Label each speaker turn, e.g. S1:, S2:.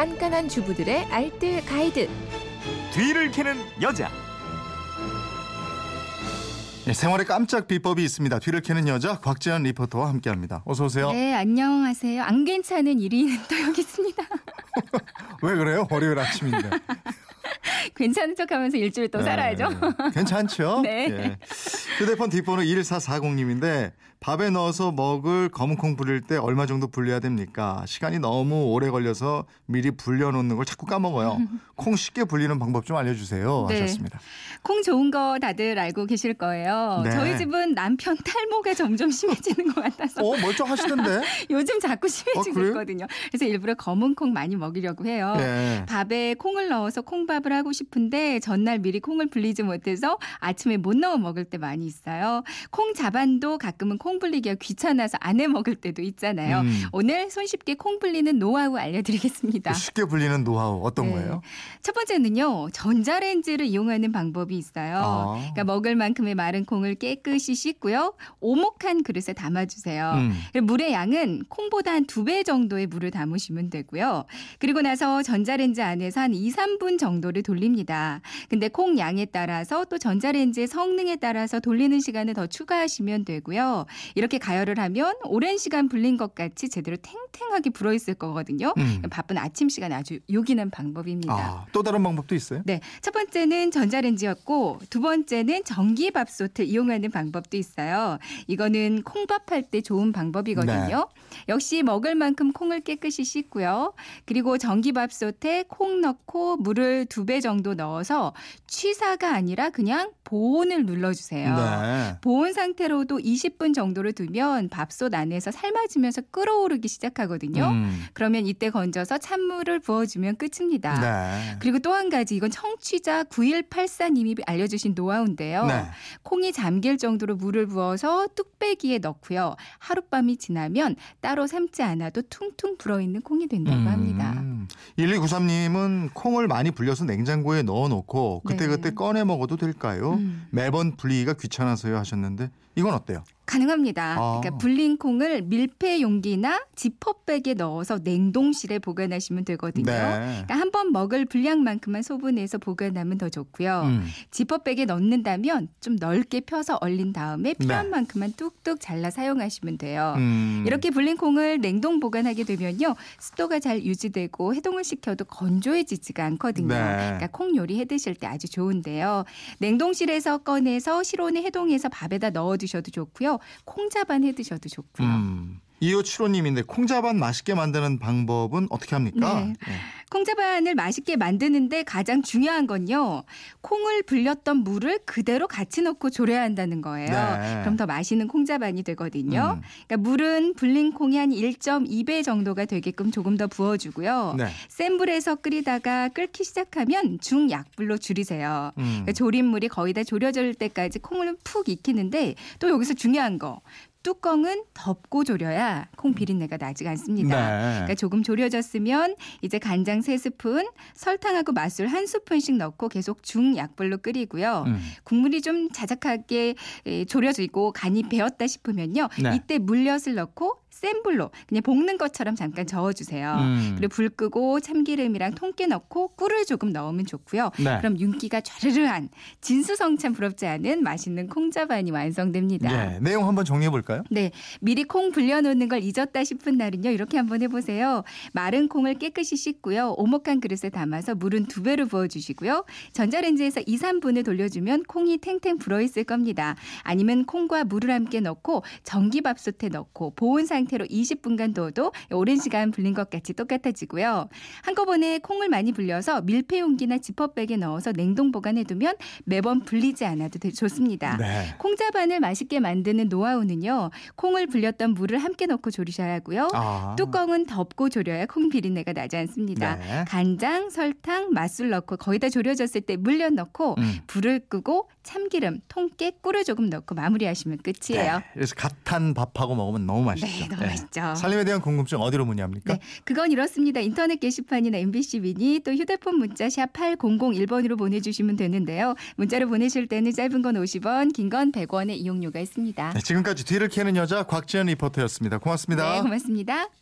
S1: 깐깐한 주부들의 알뜰 가이드.
S2: 뒤를 캐는 여자.
S3: 네, 생활에 깜짝 비법이 있습니다. 뒤를 캐는 여자 곽지연 리포터와 함께합니다. 어서 오세요.
S4: 네, 안녕하세요. 안 괜찮은 1위는 또 여기 있습니다.
S3: 왜 그래요? 월요일 아침인데.
S4: 괜찮은 척하면서 일주일 또 살아야죠.
S3: 네, 괜찮죠?
S4: 네.
S3: 예. 휴대폰 뒷번호 1440님인데 밥에 넣어서 먹을 검은콩 불릴 때 얼마 정도 불려야 됩니까? 시간이 너무 오래 걸려서 미리 불려놓는 걸 자꾸 까먹어요. 콩 쉽게 불리는 방법 좀 알려주세요.
S4: 네.
S3: 하셨습니다.
S4: 콩 좋은 거 다들 알고 계실 거예요.
S3: 네.
S4: 저희 집은 남편 탈모가 점점 심해지는 것 같아서
S3: 어 멀쩡하시던데?
S4: 요즘 자꾸 심해지고
S3: 어, 그래요?
S4: 있거든요. 그래서 일부러 검은 콩 많이 먹이려고 해요.
S3: 네.
S4: 밥에 콩을 넣어서 콩밥을 하고 싶 은데 전날 미리 콩을 불리지 못해서 아침에 못 넣어 먹을 때 많이 있어요. 콩 자반도 가끔은 콩 불리기가 귀찮아서 안 해 먹을 때도 있잖아요.
S3: 음.
S4: 오늘 손쉽게 콩 불리는 노하우 알려드리겠습니다.
S3: 쉽게 불리는 노하우 어떤
S4: 네.
S3: 거예요?
S4: 첫 번째는요, 전자레인지를 이용하는 방법이 있어요.
S3: 아.
S4: 그러니까 먹을 만큼의 마른 콩을 깨끗이 씻고요, 오목한 그릇에 담아주세요.
S3: 음.
S4: 물의 양은 콩보다 한 두 배 정도의 물을 담으시면 되고요. 그리고 나서 전자레인지 안에서 한 2, 3분 정도를 돌립니다. 근데 콩 양에 따라서 또 전자레인지의 성능에 따라서 돌리는 시간을 더 추가하시면 되고요. 이렇게 가열을 하면 오랜 시간 불린 것 같이 제대로 탱탱하게 불어 있을 거거든요.
S3: 음.
S4: 바쁜 아침 시간에 아주 요긴한 방법입니다.
S3: 아, 또 다른 방법도 있어요?
S4: 네. 첫 번째는 전자레인지였고, 두 번째는 전기 밥솥을 이용하는 방법도 있어요. 이거는 콩밥할 때 좋은 방법이거든요. 역시 먹을 만큼 콩을 깨끗이 씻고요. 그리고 전기 밥솥에 콩 넣고 물을 두 배 정도 넣어서 취사가 아니라 그냥 보온을 눌러주세요.
S3: 네.
S4: 보온 상태로도 20분 정도를 두면 밥솥 안에서 삶아지면서 끓어오르기 시작하거든요.
S3: 음.
S4: 그러면 이때 건져서 찬물을 부어주면 끝입니다.
S3: 네.
S4: 그리고 또 한 가지 이건 청취자 9184님이 알려주신 노하우인데요.
S3: 네.
S4: 콩이 잠길 정도로 물을 부어서 뚝배기에 넣고요. 하룻밤이 지나면 따로 삶지 않아도 퉁퉁 불어있는 콩이 된다고 합니다.
S3: 음. 1293님은 콩을 많이 불려서 냉장고에 넣어놓고 그때그때
S4: 네.
S3: 꺼내 먹어도 될까요?
S4: 음.
S3: 매번 불리기가 귀찮아서요 하셨는데 이건 어때요?
S4: 가능합니다.
S3: 아.
S4: 그러니까 불린 콩을 밀폐 용기나 지퍼백에 넣어서 냉동실에 보관하시면 되거든요.
S3: 네.
S4: 그러니까 한 번 먹을 분량만큼만 소분해서 보관하면 더 좋고요.
S3: 음.
S4: 지퍼백에 넣는다면 좀 넓게 펴서 얼린 다음에 필요한
S3: 네.
S4: 만큼만 뚝뚝 잘라 사용하시면 돼요.
S3: 음.
S4: 이렇게 불린 콩을 냉동 보관하게 되면요 습도가 잘 유지되고 해동을 시켜도 건조해지지가 않거든요.
S3: 네.
S4: 그러니까 콩 요리 해 드실 때 아주 좋은데요. 냉동실에서 꺼내서 실온에 해동해서 밥에다 넣어 두셔도 좋고요. 콩자반 해 드셔도 좋고요.
S3: 음. 2575님인데 콩자반 맛있게 만드는 방법은 어떻게 합니까?
S4: 네. 콩자반을 맛있게 만드는데 가장 중요한 건요. 콩을 불렸던 물을 그대로 같이 넣고 졸여야 한다는 거예요.
S3: 네.
S4: 그럼 더 맛있는 콩자반이 되거든요.
S3: 음.
S4: 그러니까 물은 불린 콩이 한 1.2배 정도가 되게끔 조금 더 부어주고요.
S3: 네.
S4: 센 불에서 끓이다가 끓기 시작하면 중약불로 줄이세요.
S3: 음.
S4: 그러니까 졸인 물이 거의 다 졸여질 때까지 콩을 푹 익히는데 또 여기서 중요한 거. 뚜껑은 덮고 졸여야 콩 비린내가 나지 않습니다.
S3: 네.
S4: 그러니까 조금 졸여졌으면 이제 간장 3스푼, 설탕하고 맛술 1스푼씩 넣고 계속 중약불로 끓이고요.
S3: 음.
S4: 국물이 좀 자작하게 에, 졸여지고 간이 배었다 싶으면요.
S3: 네.
S4: 이때 물엿을 넣고 센 불로 그냥 볶는 것처럼 잠깐 저어주세요.
S3: 음.
S4: 그리고 불 끄고 참기름이랑 통깨 넣고 꿀을 조금 넣으면 좋고요.
S3: 네.
S4: 그럼 윤기가 좌르르한 진수성찬 부럽지 않은 맛있는 콩자반이 완성됩니다.
S3: 예, 내용 한번 정리해 볼까요?
S4: 네, 미리 콩 불려놓는 걸 잊었다 싶은 날은요, 이렇게 한번 해보세요. 마른 콩을 깨끗이 씻고요, 오목한 그릇에 담아서 물은 두 배로 부어주시고요. 전자레인지에서 2, 3분을 돌려주면 콩이 탱탱 불어있을 겁니다. 아니면 콩과 물을 함께 넣고 전기밥솥에 넣고 보온 상태 로 20분간 둬도 오랜 시간 불린 것 같이 똑같아지고요. 한꺼번에 콩을 많이 불려서 밀폐 용기나 지퍼백에 넣어서 냉동 보관해두면 매번 불리지 않아도 되- 좋습니다.
S3: 네.
S4: 콩자반을 맛있게 만드는 노하우는요. 콩을 불렸던 물을 함께 넣고 졸이셔야 하고요.
S3: 아.
S4: 뚜껑은 덮고 졸여야 콩 비린내가 나지 않습니다.
S3: 네.
S4: 간장, 설탕, 맛술 넣고 거의 다 졸여졌을 때 물엿 넣고
S3: 음.
S4: 불을 끄고 참기름, 통깨, 꿀을 조금 넣고 마무리하시면 끝이에요.
S3: 네. 그래서 갓한 밥하고 먹으면 너무 맛있죠.
S4: 네, 너무 맛있죠.
S3: 살림에 대한 궁금증 어디로 문의합니까?
S4: 네, 그건 이렇습니다. 인터넷 게시판이나 MBC 미니 또 휴대폰 문자 샵 8001번으로 보내주시면 되는데요. 문자로 보내실 때는 짧은 건 50원, 긴 건 100원의 이용료가 있습니다.
S3: 네, 지금까지 뒤를 캐는 여자 곽지연 리포터였습니다. 고맙습니다.
S4: 네, 고맙습니다.